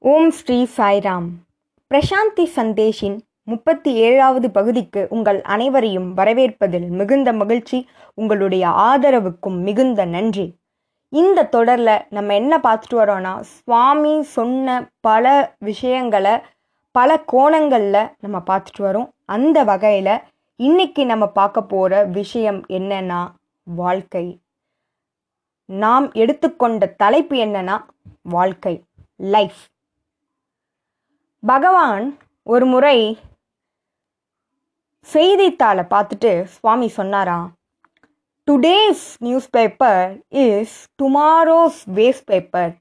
ஓம் ஸ்ரீ சாய்ராம். பிரசாந்தி சந்தேஷின் முப்பத்தி ஏழாவது பகுதிக்கு உங்கள் அனைவரையும் வரவேற்பதில் மிகுந்த மகிழ்ச்சி உங்களுடைய ஆதரவுக்கும் மிகுந்த நன்றி. இந்த தொடரில் நம்ம என்ன பார்த்துட்டு வரோன்னா சுவாமி சொன்ன பல விஷயங்களை பல கோணங்களில் நம்ம பார்த்துட்டு வரோம். அந்த வகையில் இன்னைக்கு நம்ம பார்க்க போகிற விஷயம் என்னன்னா வாழ்க்கை. நாம் எடுத்துக்கொண்ட தலைப்பு என்னன்னா வாழ்க்கை. லைஃப். பகவான் ஒரு முறை செய்தித்தாளை பார்த்துட்டு சுவாமி சொன்னாராம் today's news paper is tomorrow's waste paper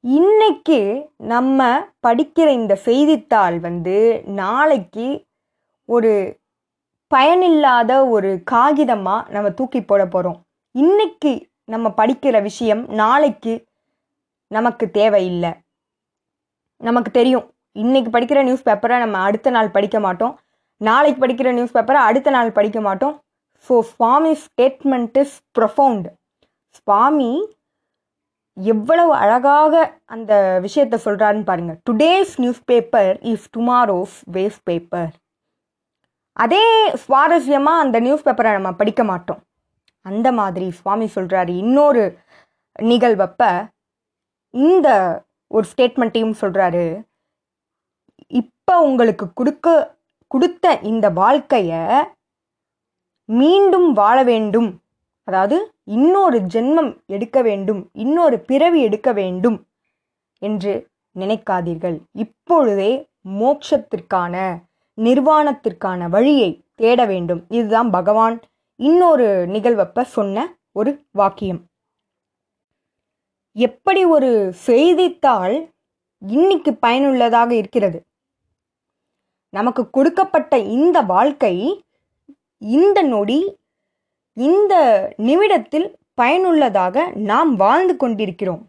இன்னைக்கு நம்ம படிக்கிற இந்த செய்தித்தாள் வந்து நாளைக்கு ஒரு பயனில்லாத ஒரு காகிதமாக நம்ம தூக்கி போட போகிறோம் இன்னைக்கு நம்ம படிக்கிற விஷயம் நாளைக்கு நமக்கு தேவையில்லை. நமக்கு தெரியும். இன்னைக்கு படிக்கிற நியூஸ் பேப்பரை நம்ம அடுத்த நாள் படிக்க மாட்டோம். நாளைக்கு படிக்கிற நியூஸ் பேப்பரை அடுத்த நாள் படிக்க மாட்டோம். So Swami statement is profound Swami எவ்வளவு அழகாக அந்த விஷயத்த சொல்கிறாருன்னு பாருங்க. Today's news paper is tomorrow's waste paper அதே சுவாரஸ்யமாக அந்த நியூஸ் பேப்பரை நம்ம படிக்க மாட்டோம். அந்த மாதிரி சுவாமி சொல்கிறாரு இன்னொரு நிகழ்வப்ப இந்த ஒரு ஸ்டேட்மெண்ட்டையும் சொல்கிறாரு இப்போ உங்களுக்கு கொடுக்க கொடுத்த இந்த வாழ்க்கையை மீண்டும் வாழ வேண்டும். அதாவது இன்னொரு ஜென்மம் எடுக்க வேண்டும். இன்னொரு பிறவி எடுக்க வேண்டும் என்று நினைக்காதீர்கள். இப்பொழுதே மோட்சத்திற்கான நிர்வாணத்திற்கான வழியை தேட வேண்டும். இதுதான் பகவான் இன்னொரு நிகழ்வப்ப சொன்ன ஒரு வாக்கியம். எப்படி ஒரு செய்தித்தாள் இன்னைக்கு பயனுள்ளதாக இருக்கிறது? நமக்கு கொடுக்கப்பட்ட இந்த வாழ்க்கை இந்த நொடி இந்த நிமிடத்தில் பயனுள்ளதாக நாம் வாழ்ந்து கொண்டிருக்கிறோம்.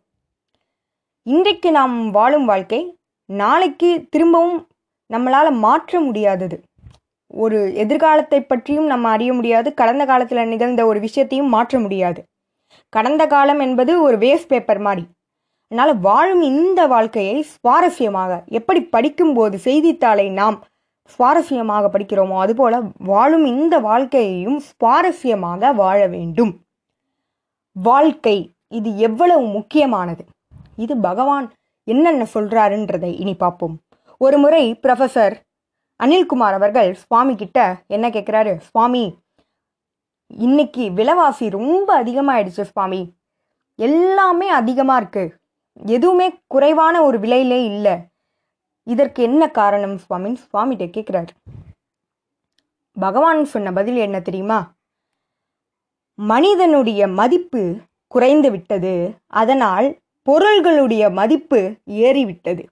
இன்றைக்கு நாம் வாழும் வாழ்க்கை நாளைக்கு திரும்பவும் நம்மளால் மாற்ற முடியாதது. ஒரு எதிர்காலத்தை பற்றியும் நம்ம அறிய முடியாது. கடந்த காலத்தில் நிகழ்ந்த ஒரு விஷயத்தையும் மாற்ற முடியாது. கடந்த காலம் என்பது ஒரு வேஸ்ட் பேப்பர் மாதிரி. அதனால் வாழும் இந்த வாழ்க்கையை சுவாரஸ்யமாக எப்படி படிக்கும்போது செய்தித்தாளை நாம் சுவாரஸ்யமாக படிக்கிறோமோ அதுபோல வாழும் இந்த வாழ்க்கையையும் சுவாரஸ்யமாக வாழ வேண்டும். வாழ்க்கை இது எவ்வளவு முக்கியமானது? இது பகவான் என்னென்ன சொல்றாருன்றதை இனி பார்ப்போம். ஒரு முறை ப்ரொஃபசர் அனில்குமார் அவர்கள் சுவாமி கிட்ட என்ன கேட்குறாரு? சுவாமி இன்னைக்கு விலைவாசி ரொம்ப அதிகமாகிடுச்சு சுவாமி. எல்லாமே அதிகமாக இருக்குது எதுவுமே குறைவான ஒரு விலையிலே இல்லை. இதற்கு என்ன காரணம் சுவாமின்னு சுவாமிகிட்ட கேட்குறாரு பகவான் சொன்ன பதில் என்ன தெரியுமா? மனிதனுடைய மதிப்பு குறைந்து விட்டது. அதனால் பொருள்களுடைய மதிப்பு ஏறிவிட்டது.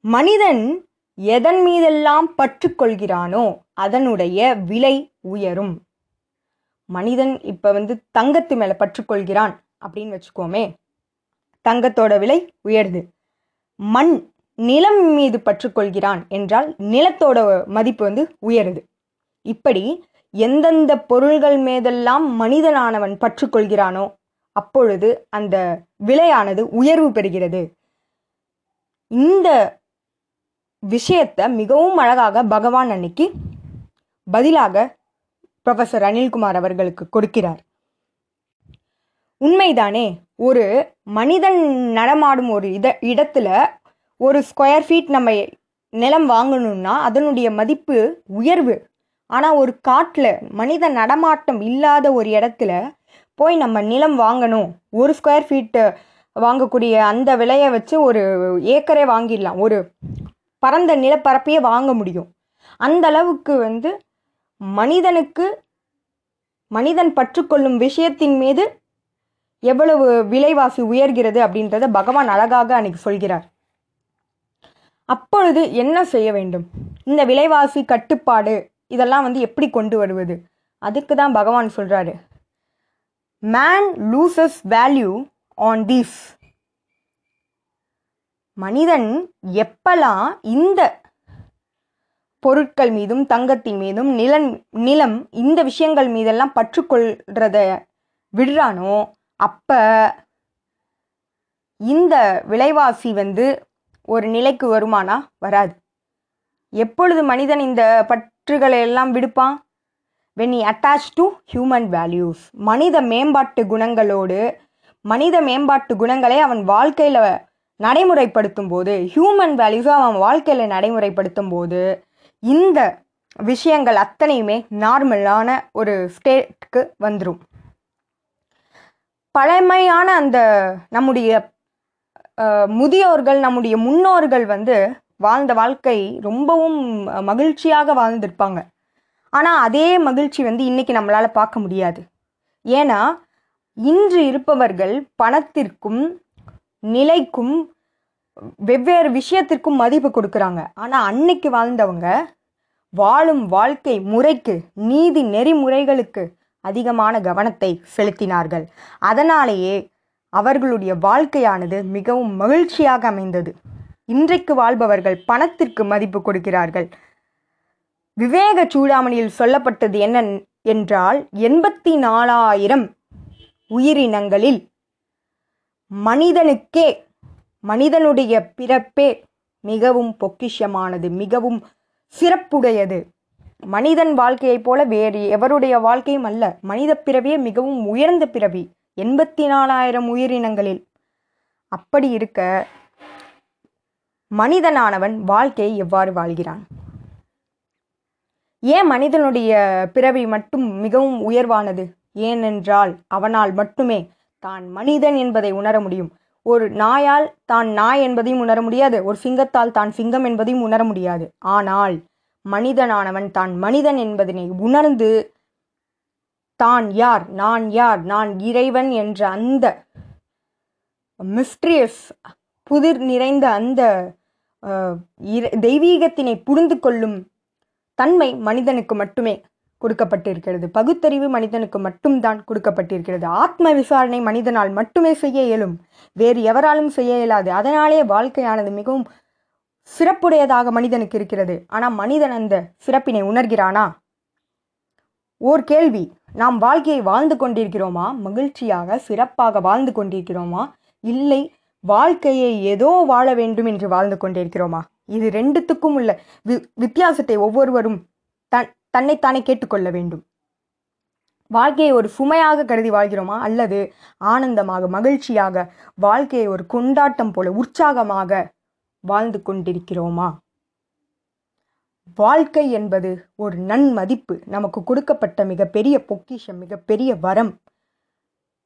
மனிதன் எதன் மீதெல்லாம் பற்றுக்கொள்கிறானோ அதனுடைய விலை உயரும். மனிதன் இப்போ வந்து தங்கத்து மேலே பற்றுக்கொள்கிறான் அப்படின்னு வச்சுக்கோமே தங்கத்தோட விலை உயருது. மண் நிலம் மீது பற்றுக்கொள்கிறான் என்றால் நிலத்தோட மதிப்பு வந்து உயருது. இப்படி எந்தெந்த பொருள்கள் மீதெல்லாம் மனிதனானவன் பற்றுக்கொள்கிறானோ அப்பொழுது அந்த விலையானது உயர்வு பெறுகிறது. இந்த விஷயத்தை மிகவும் அழகாக பகவான் அன்னைக்கு பதிலாக ப்ரொஃபஸர் அனில்குமார் அவர்களுக்கு கொடுக்கிறார். உண்மைதானே ஒரு மனிதன் நடமாடும் ஒரு இத இடத்துல ஒரு ஸ்கொயர் ஃபீட் நம்ம நிலம் வாங்கணும்னா அதனுடைய மதிப்பு உயர்வு. ஆனால் ஒரு காட்டில் மனித நடமாட்டம் இல்லாத ஒரு இடத்துல போய் நம்ம நிலம் வாங்கணும். ஒரு ஸ்கொயர் ஃபீட்டு வாங்கக்கூடிய அந்த விலையை வச்சு ஒரு ஏக்கரே வாங்கிடலாம். ஒரு பரந்த நிலப்பரப்பையே வாங்க முடியும். அந்த அளவுக்கு வந்து மனிதனுக்கு மனிதன் பற்றுக்கொள்ளும் விஷயத்தின் மீது எவ்வளவு விலைவாசி உயர்கிறது அப்படின்றத பகவான் அழகாக அன்னைக்கு சொல்கிறார். அப்பொழுது என்ன செய்ய வேண்டும்? இந்த விலைவாசி கட்டுப்பாடு இதெல்லாம் வந்து எப்படி கொண்டு வருவது? அதுக்கு தான் பகவான் சொல்கிறாரு man loses value on these மனிதன் எப்பெல்லாம் இந்த பொருட்கள் மீதும் தங்கத்தின் மீதும் நிலம் நிலம் இந்த விஷயங்கள் மீதெல்லாம் பற்றுக்கொள்றத விடுறானோ அப்ப இந்த விலைவாசி வந்து ஒரு நிலைக்கு வருமானா? வராது. எப்பொழுது மனிதன் இந்த பற்றுகளை எல்லாம் விடுப்பான்? When he attach to human values மனித மேம்பாட்டு குணங்களோடு மனித மேம்பாட்டு குணங்களை அவன் வாழ்க்கையில் நடைமுறைப்படுத்தும் போது ஹியூமன் வேல்யூஸை அவன் வாழ்க்கையில் நடைமுறைப்படுத்தும் போது இந்த விஷயங்கள் அத்தனையுமே நார்மலான ஒரு ஸ்டேட்டுக்கு வந்துடும் பழமையான அந்த நம்முடைய முதியோர்கள் நம்முடைய முன்னோர்கள் வந்து வாழ்ந்த வாழ்க்கை ரொம்பவும் மகிழ்ச்சியாக வாழ்ந்திருப்பாங்க. ஆனால் அதே மகிழ்ச்சி வந்து இன்றைக்கி நம்மளால் பார்க்க முடியாது. ஏன்னா இன்று இருப்பவர்கள் பணத்திற்கும் நிலைக்கும் வெவ்வேறு விஷயத்திற்கும் மதிப்பு கொடுக்குறாங்க. ஆனால் அன்னைக்கு வாழ்ந்தவங்க வாழும் வாழ்க்கை முறைக்கு நீதி நெறிமுறைகளுக்கு அதிகமான கவனத்தை செலுத்தினார்கள். அதனாலேயே அவர்களுடைய வாழ்க்கையானது மிகவும் மகிழ்ச்சியாக அமைந்தது. இன்றைக்கு வாழ்பவர்கள் பணத்திற்கு மதிப்பு கொடுக்கிறார்கள். விவேக சூடாமணியில் சொல்லப்பட்டது என்ன என்றால் எண்பத்தி நாலாயிரம் உயிரினங்களில் மனிதனுக்கே மனிதனுடைய பிறப்பே மிகவும் பொக்கிஷமானது மிகவும் சிறப்புடையது. மனிதன் வாழ்க்கையைப் போல வேறு எவருடைய வாழ்க்கையும் அல்ல. மனித பிறவியே மிகவும் உயர்ந்த பிறவி. எண்பத்தி நாலாயிரம் உயிரினங்களில். அப்படி இருக்க மனிதனானவன் வாழ்க்கையை எவ்வாறு வாழ்கிறான்? ஏன் மனிதனுடைய பிறவி மட்டும் மிகவும் உயர்வானது? ஏனென்றால் அவனால் மட்டுமே தான் மனிதன் என்பதை உணர முடியும். ஒரு நாயால் தான் நாய் என்பதையும் உணர முடியாது. ஒரு சிங்கத்தால் தான் சிங்கம் என்பதையும் உணர முடியாது. ஆனால் மனிதனானவன் தான் மனிதன் என்பதனை உணர்ந்து தான் யார் நான் யார் நான் இறைவன் என்ற அந்த மிஸ்ட்ரியஸ் புதிர் நிறைந்த அந்த தெய்வீகத்தினை புரிந்து கொள்ளும் தன்மை மனிதனுக்கு மட்டுமே. கொடுக்கப்பட்டிருக்கிறது. பகுத்தறிவு மனிதனுக்கு மட்டும்தான் கொடுக்கப்பட்டிருக்கிறது. ஆத்ம விசாரணை மனிதனால் மட்டுமே செய்ய இயலும். வேறு எவராலும் செய்ய இயலாது. அதனாலே வாழ்க்கையானது மிகவும் சிறப்புடையதாக மனிதனுக்கு இருக்கிறது. ஆனால் மனிதன் அந்த சிறப்பினை உணர்கிறானா? ஓர் கேள்வி. நாம் வாழ்க்கையை வாழ்ந்து கொண்டிருக்கிறோமா? மகிழ்ச்சியாக சிறப்பாக வாழ்ந்து கொண்டிருக்கிறோமா? இல்லை வாழ்க்கையை ஏதோ வாழ வேண்டும் என்று வாழ்ந்து கொண்டிருக்கிறோமா? இது ரெண்டுத்துக்கும் உள்ள வி வித்தியாசத்தை ஒவ்வொருவரும் தன் தன்னைத்தானே கேட்டுக்கொள்ள வேண்டும். வாழ்க்கையை ஒரு சுமையாக கருதி வாழ்கிறோமா? அல்லது ஆனந்தமாக மகிழ்ச்சியாக வாழ்க்கையை ஒரு கொண்டாட்டம் போல உற்சாகமாக வாழ்ந்து கொண்டிருக்கிறோமா? வாழ்க்கை என்பது ஒரு நன்மதிப்பு. நமக்கு கொடுக்கப்பட்ட மிகப்பெரிய பொக்கிஷம் மிகப்பெரிய வரம்.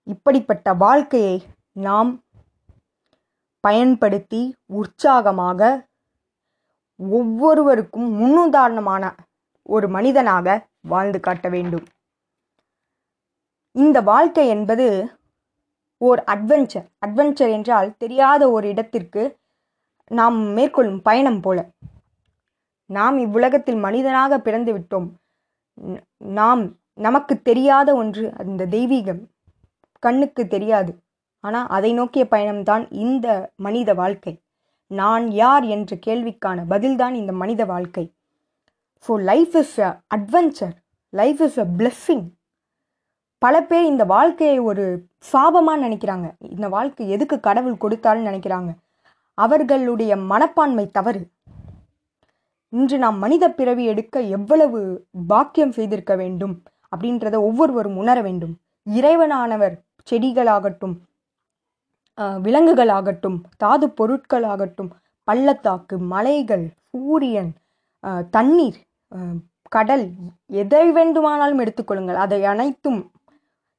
இப்படிப்பட்ட வாழ்க்கையை நாம் பயன்படுத்தி உற்சாகமாக ஒவ்வொருவருக்கும் முன்னுதாரணமான ஒரு மனிதனாக வாழ்ந்து காட்ட வேண்டும். இந்த வாழ்க்கை என்பது ஓர் அட்வென்ச்சர் அட்வென்ச்சர் என்றால் தெரியாத ஒரு இடத்திற்கு நாம் மேற்கொள்ளும் பயணம் போல. நாம் இவ்வுலகத்தில் மனிதனாக பிறந்து விட்டோம். நாம் நமக்கு தெரியாத ஒன்று அந்த தெய்வீகம். கண்ணுக்கு தெரியாது. ஆனால் அதை நோக்கிய பயணம்தான் இந்த மனித வாழ்க்கை. நான் யார் என்ற கேள்விக்கான பதில்தான் இந்த மனித வாழ்க்கை. So life is a adventure life is a blessing பல பேர் இந்த வாழ்க்கையை ஒரு சாபமாக நினைக்கிறாங்க. இந்த வாழ்க்கை எதுக்கு கடவுள் கொடுத்தாருன்னு நினைக்கிறாங்க. அவர்களுடைய மனப்பான்மை தவறு. இன்று நாம் மனித பிறவி எடுக்க எவ்வளவு பாக்கியம் செய்திருக்க வேண்டும் அப்படின்றத ஒவ்வொருவரும் உணர வேண்டும். இறைவனானவர் செடிகளாகட்டும் விலங்குகளாகட்டும் தாது பொருட்களாகட்டும் பள்ளத்தாக்கு மலைகள் சூரியன் தண்ணீர் கடல் எதை வேண்டுமானாலும் எடுத்துக்கொள்ளுங்கள். அதை அனைத்தும்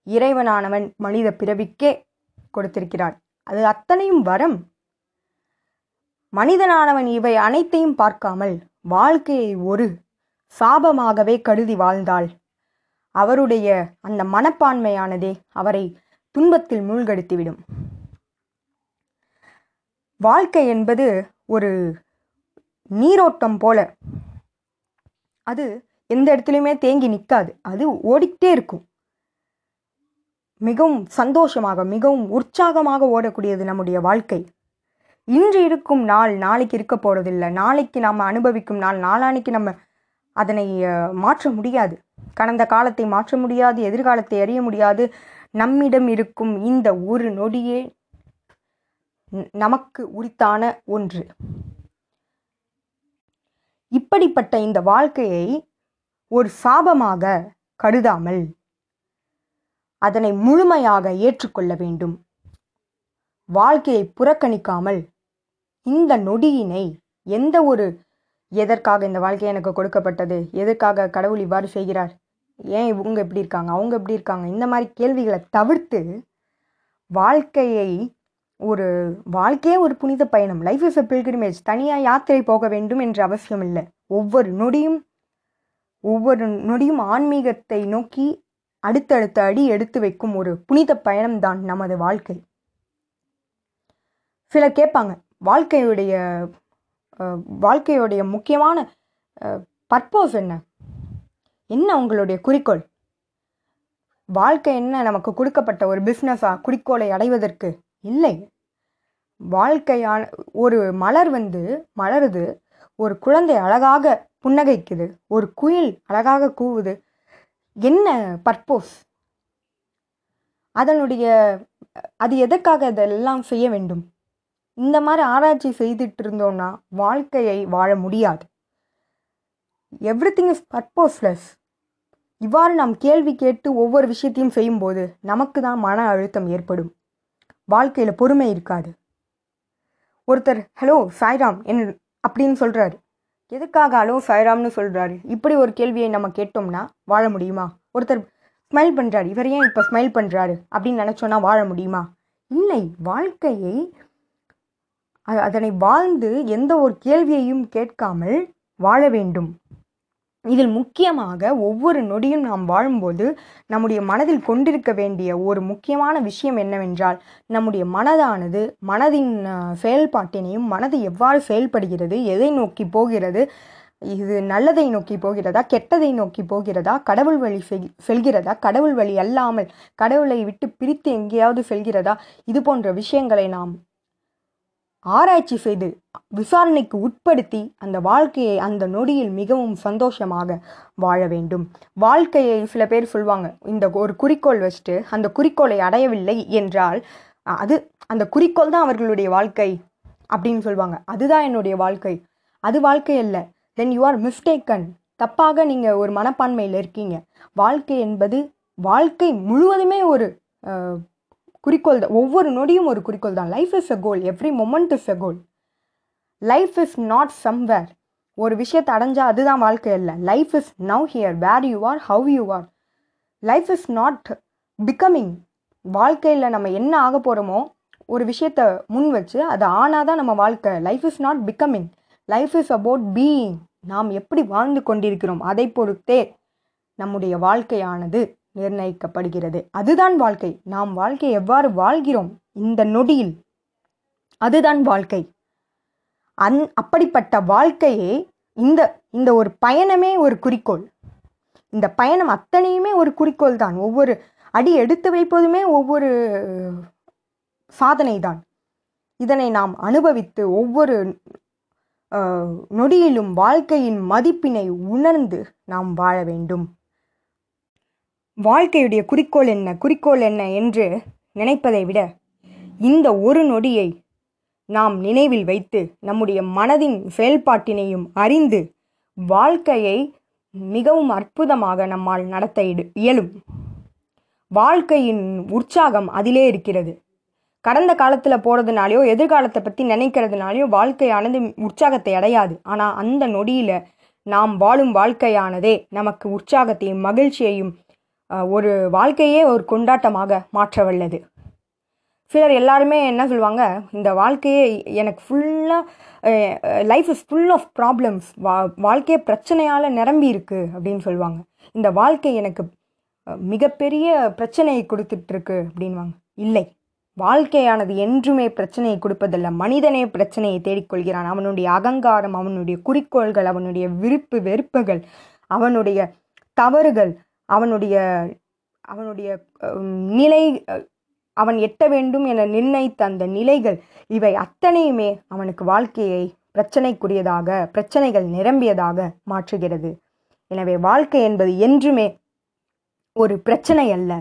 இறைவனானவன் மனித பிறவிக்கே கொடுத்திருக்கிறான். அது அத்தனையும் வரம். மனிதனானவன் இவை அனைத்தையும் பார்க்காமல் வாழ்க்கையை ஒரு சாபமாகவே கருதி வாழ்ந்தால் அவருடைய அந்த மனப்பான்மையானதே அவரை துன்பத்தில் மூழ்கடித்துவிடும். வாழ்க்கை என்பது ஒரு நீரோட்டம் போல அது எந்த இடத்துலையுமே தேங்கி நிற்காது அது ஓடிக்கிட்டே இருக்கும். மிகவும் சந்தோஷமாக மிகவும் உற்சாகமாக ஓடக்கூடியது நம்முடைய வாழ்க்கை. இன்று இருக்கும் நாள் நாளைக்கு இருக்க போகிறதில்லை நாளைக்கு நாம் அனுபவிக்கும் நாள் நாளானைக்கு நம்ம அதனை மாற்ற முடியாது. கடந்த காலத்தை மாற்ற முடியாது எதிர்காலத்தை அறிய முடியாது. நம்மிடம் இருக்கும் இந்த ஒரு நொடியே நமக்கு உரித்தான ஒன்று. இப்படிப்பட்ட இந்த வாழ்க்கையை ஒரு சாபமாக கருதாமல் அதனை முழுமையாக ஏற்றுக்கொள்ள வேண்டும். வாழ்க்கையை புறக்கணிக்காமல் இந்த நொடியினை எந்த ஒரு எதற்காக இந்த வாழ்க்கை எனக்கு கொடுக்கப்பட்டது? எதற்காக கடவுள் இவ்வாறு செய்கிறார்? ஏன் இவங்க எப்படி இருக்காங்க? அவங்க எப்படி இருக்காங்க? இந்த மாதிரி கேள்விகளை தவிர்த்து வாழ்க்கையை ஒரு வாழ்க்கையே ஒரு புனித பயணம். லைஃப் இஸ் அ பில்கிரிமேஜ் தனியாக யாத்திரை போக வேண்டும் என்ற அவசியம் இல்லை. ஒவ்வொரு நொடியும் ஒவ்வொரு நொடியும் ஆன்மீகத்தை நோக்கி அடுத்தடுத்த அடி எடுத்து வைக்கும் ஒரு புனித பயணம்தான் நமது வாழ்க்கை. சிலர் கேட்பாங்க வாழ்க்கையுடைய வாழ்க்கையுடைய முக்கியமான பர்பஸ் என்ன? என்ன உங்களுடைய குறிக்கோள்? வாழ்க்கை என்ன நமக்கு கொடுக்கப்பட்ட ஒரு பிஸ்னஸா குறிக்கோளை அடைவதற்கு? இல்லை. வாழ்க்கையான ஒரு மலர் வந்து மலருது ஒரு குழந்தை அழகாக புன்னகைக்குது ஒரு குயில் அழகாக கூவுது. என்ன பர்போஸ் அதனுடைய அது எதற்காக இதெல்லாம் செய்ய வேண்டும்? இந்த மாதிரி ஆராய்ச்சி செய்துட்டு இருந்தோம்னா வாழ்க்கையை வாழ முடியாது. எவ்ரி திங் இஸ் பர்போஸ்லெஸ் இவ்வாறு நாம் கேள்வி கேட்டு ஒவ்வொரு விஷயத்தையும் செய்யும்போது நமக்கு தான் மன அழுத்தம் ஏற்படும். வாழ்க்கையில் பொறுமை இருக்காது. ஒருத்தர் ஹலோ சாய்ராம் என் அப்படின்னு சொல்கிறாரு எதுக்காக ஹலோ சாய்ராம்னு சொல்கிறாரு இப்படி ஒரு கேள்வியை நம்ம கேட்டோம்னா வாழ முடியுமா? ஒருத்தர் ஸ்மைல் பண்ணுறாரு இவர் ஏன் இப்போ ஸ்மைல் பண்ணுறாரு அப்படின்னு நினச்சோன்னா வாழ முடியுமா? இல்லை. வாழ்க்கையை அதனை வாழ்ந்து எந்த ஒரு கேள்வியையும் கேட்காமல் வாழ வேண்டும். இதில் முக்கியமாக ஒவ்வொரு நொடியும் நாம் வாழும்போது நம்முடைய மனதில் கொண்டிருக்க வேண்டிய ஒரு முக்கியமான விஷயம் என்னவென்றால் நம்முடைய மனதானது மனதின் செயல்பாட்டினையும் மனது எவ்வாறு செயல்படுகிறது எதை நோக்கி போகிறது இது நல்லதை நோக்கி போகிறதா கெட்டதை நோக்கி போகிறதா கடவுள் வழி செல்கிறதா கடவுள் வழி அல்லாமல் கடவுளை விட்டு பிரித்து எங்கேயாவது செல்கிறதா இது போன்ற விஷயங்களை நாம் ஆராய்ச்சி செய்து விசாரணைக்கு உட்படுத்தி அந்த வாழ்க்கையை அந்த நொடியில் மிகவும் சந்தோஷமாக வாழ வேண்டும். வாழ்க்கையை சில பேர் சொல்லுவாங்க இந்த ஒரு குறிக்கோள் வச்சுட்டு அந்த குறிக்கோளை அடையவில்லை என்றால் அது அந்த குறிக்கோள் தான் அவர்களுடைய வாழ்க்கை அப்படின்னு சொல்லுவாங்க அதுதான் என்னுடைய வாழ்க்கை. அது வாழ்க்கை அல்ல. தென் யூ ஆர் மிஸ்டேக்கன் தப்பாக நீங்கள் ஒரு மனப்பான்மையில் இருக்கீங்க. வாழ்க்கை என்பது வாழ்க்கை முழுவதுமே ஒரு குறிக்கோள் தான் ஒவ்வொரு நொடியும் ஒரு குறிக்கோள் தான். Life is a goal every moment is a goal life is not somewhere ஒரு விஷயத்தை அடைஞ்சா அதுதான் வாழ்க்கை இல்லை life is now here where you are how you are life is not becoming வாழ்க்கையில் நம்ம என்ன ஆக போகிறோமோ ஒரு விஷயத்தை முன் வச்சு அது ஆனாதான் நம்ம வாழ்க்கை. Life is not becoming life is about being நாம் எப்படி வாழ்ந்து கொண்டிருக்கிறோம் அதை பொறுத்தே நம்முடைய வாழ்க்கையானது. நிர்ணயிக்கப்படுகிறது. அதுதான் வாழ்க்கை. நாம் வாழ்க்கை எவ்வாறு வாழ்கிறோம்? இந்த நொடியில். அதுதான் வாழ்க்கை. அந் அப்படிப்பட்ட வாழ்க்கையே இந்த இந்த ஒரு பயணமே ஒரு குறிக்கோள். இந்த பயணம் அத்தனையுமே ஒரு குறிக்கோள் தான். ஒவ்வொரு அடி எடுத்து வைப்பதுமே ஒவ்வொரு சாதனை தான். இதனை நாம் அனுபவித்து ஒவ்வொரு நொடியிலும் வாழ்க்கையின் மதிப்பினை உணர்ந்து நாம் வாழ வேண்டும். வாழ்க்கையுடைய குறிக்கோள் என்ன குறிக்கோள் என்ன என்று நினைப்பதை விட இந்த ஒரு நொடியை நாம் நினைவில் வைத்து நம்முடைய மனதின் செயல்பாட்டினையும் அறிந்து வாழ்க்கையை மிகவும் அற்புதமாக நம்மால் நடத்த இடு- இயலும். வாழ்க்கையின் உற்சாகம் அதிலே இருக்கிறது. கடந்த காலத்தில் போகிறதுனாலையோ எதிர்காலத்தை பற்றி நினைக்கிறதுனாலையோ வாழ்க்கையானது உற்சாகத்தை அடையாது. ஆனால் அந்த நொடியில் நாம் வாழும் வாழ்க்கையானதே நமக்கு உற்சாகத்தையும் மகிழ்ச்சியையும் ஒரு வாழ்க்கையே ஒரு கொண்டாட்டமாக மாற்ற வல்லது சிலர் எல்லாருமே என்ன சொல்லுவாங்க இந்த வாழ்க்கையே எனக்கு ஃபுல்லாக life is full of problems வா வாழ்க்கையே பிரச்சனையால் நிரம்பி இருக்கு அப்படின்னு சொல்லுவாங்க. இந்த வாழ்க்கை எனக்கு மிகப்பெரிய பிரச்சனையை கொடுத்துட்ருக்கு அப்படின்வாங்க இல்லை. வாழ்க்கையானது என்றுமே பிரச்சனையை கொடுப்பதல்ல. மனிதனே பிரச்சனையை தேடிக்கொள்கிறான். அவனுடைய அகங்காரம் அவனுடைய குறிக்கோள்கள் அவனுடைய விருப்பு வெறுப்புகள் அவனுடைய தவறுகள் அவனுடைய அவனுடைய நிலை அவன் எட்ட வேண்டும் என நிர்ணயித்த அந்த நிலைகள் இவை அத்தனையுமே அவனுக்கு வாழ்க்கையை பிரச்சனைக்குரியதாக பிரச்சனைகள் நிரம்பியதாக மாற்றுகிறது. எனவே வாழ்க்கை என்பது என்றுமே ஒரு பிரச்சனை அல்ல.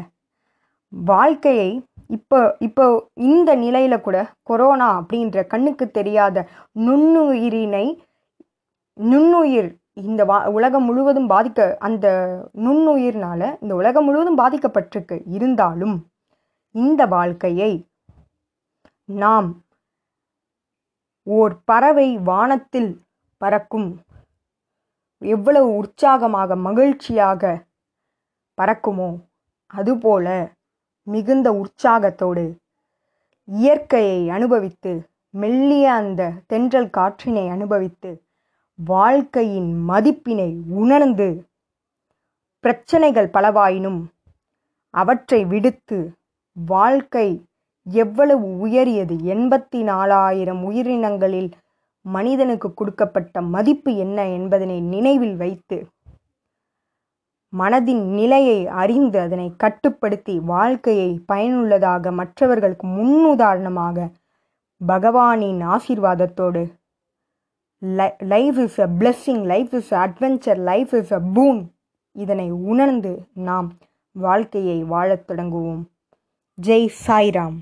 வாழ்க்கையை இப்போ இப்போ இந்த நிலையில் கூட கொரோனா அப்படின்ற கண்ணுக்கு தெரியாத நுண்ணுயிரினை நுண்ணுயிர் இந்த வா உலகம் முழுவதும் பாதிக்க அந்த நுண்ணுயிர்னால இந்த உலகம் முழுவதும் பாதிக்கப்பட்டிருக்கு. இருந்தாலும் இந்த வாழ்க்கையை நாம் ஓர் பறவை வானத்தில் பறக்கும் எவ்வளவு உற்சாகமாக மகிழ்ச்சியாக பறக்குமோ அதுபோல மிகுந்த உற்சாகத்தோடு இயற்கையை அனுபவித்து மெல்லிய அந்த தென்றல் காற்றினை அனுபவித்து வாழ்க்கையின் மதிப்பினை உணர்ந்து பிரச்சனைகள் பலவாயினும் அவற்றை விடுத்து வாழ்க்கை எவ்வளவு உயரியது எண்பத்தி நாலாயிரம் உயிரினங்களில் மனிதனுக்கு கொடுக்கப்பட்ட மதிப்பு என்ன என்பதனை நினைவில் வைத்து மனதின் நிலையை அறிந்து அதனை கட்டுப்படுத்தி வாழ்க்கையை பயனுள்ளதாக மற்றவர்களுக்கு முன்னுதாரணமாக பகவானின் ஆசீர்வாதத்தோடு life is a blessing life is adventure life is a boon இதனை உணர்ந்து நாம் வாழ்க்கையை வாழத் தொடங்குவோம். ஜெய் சாய்ராம்.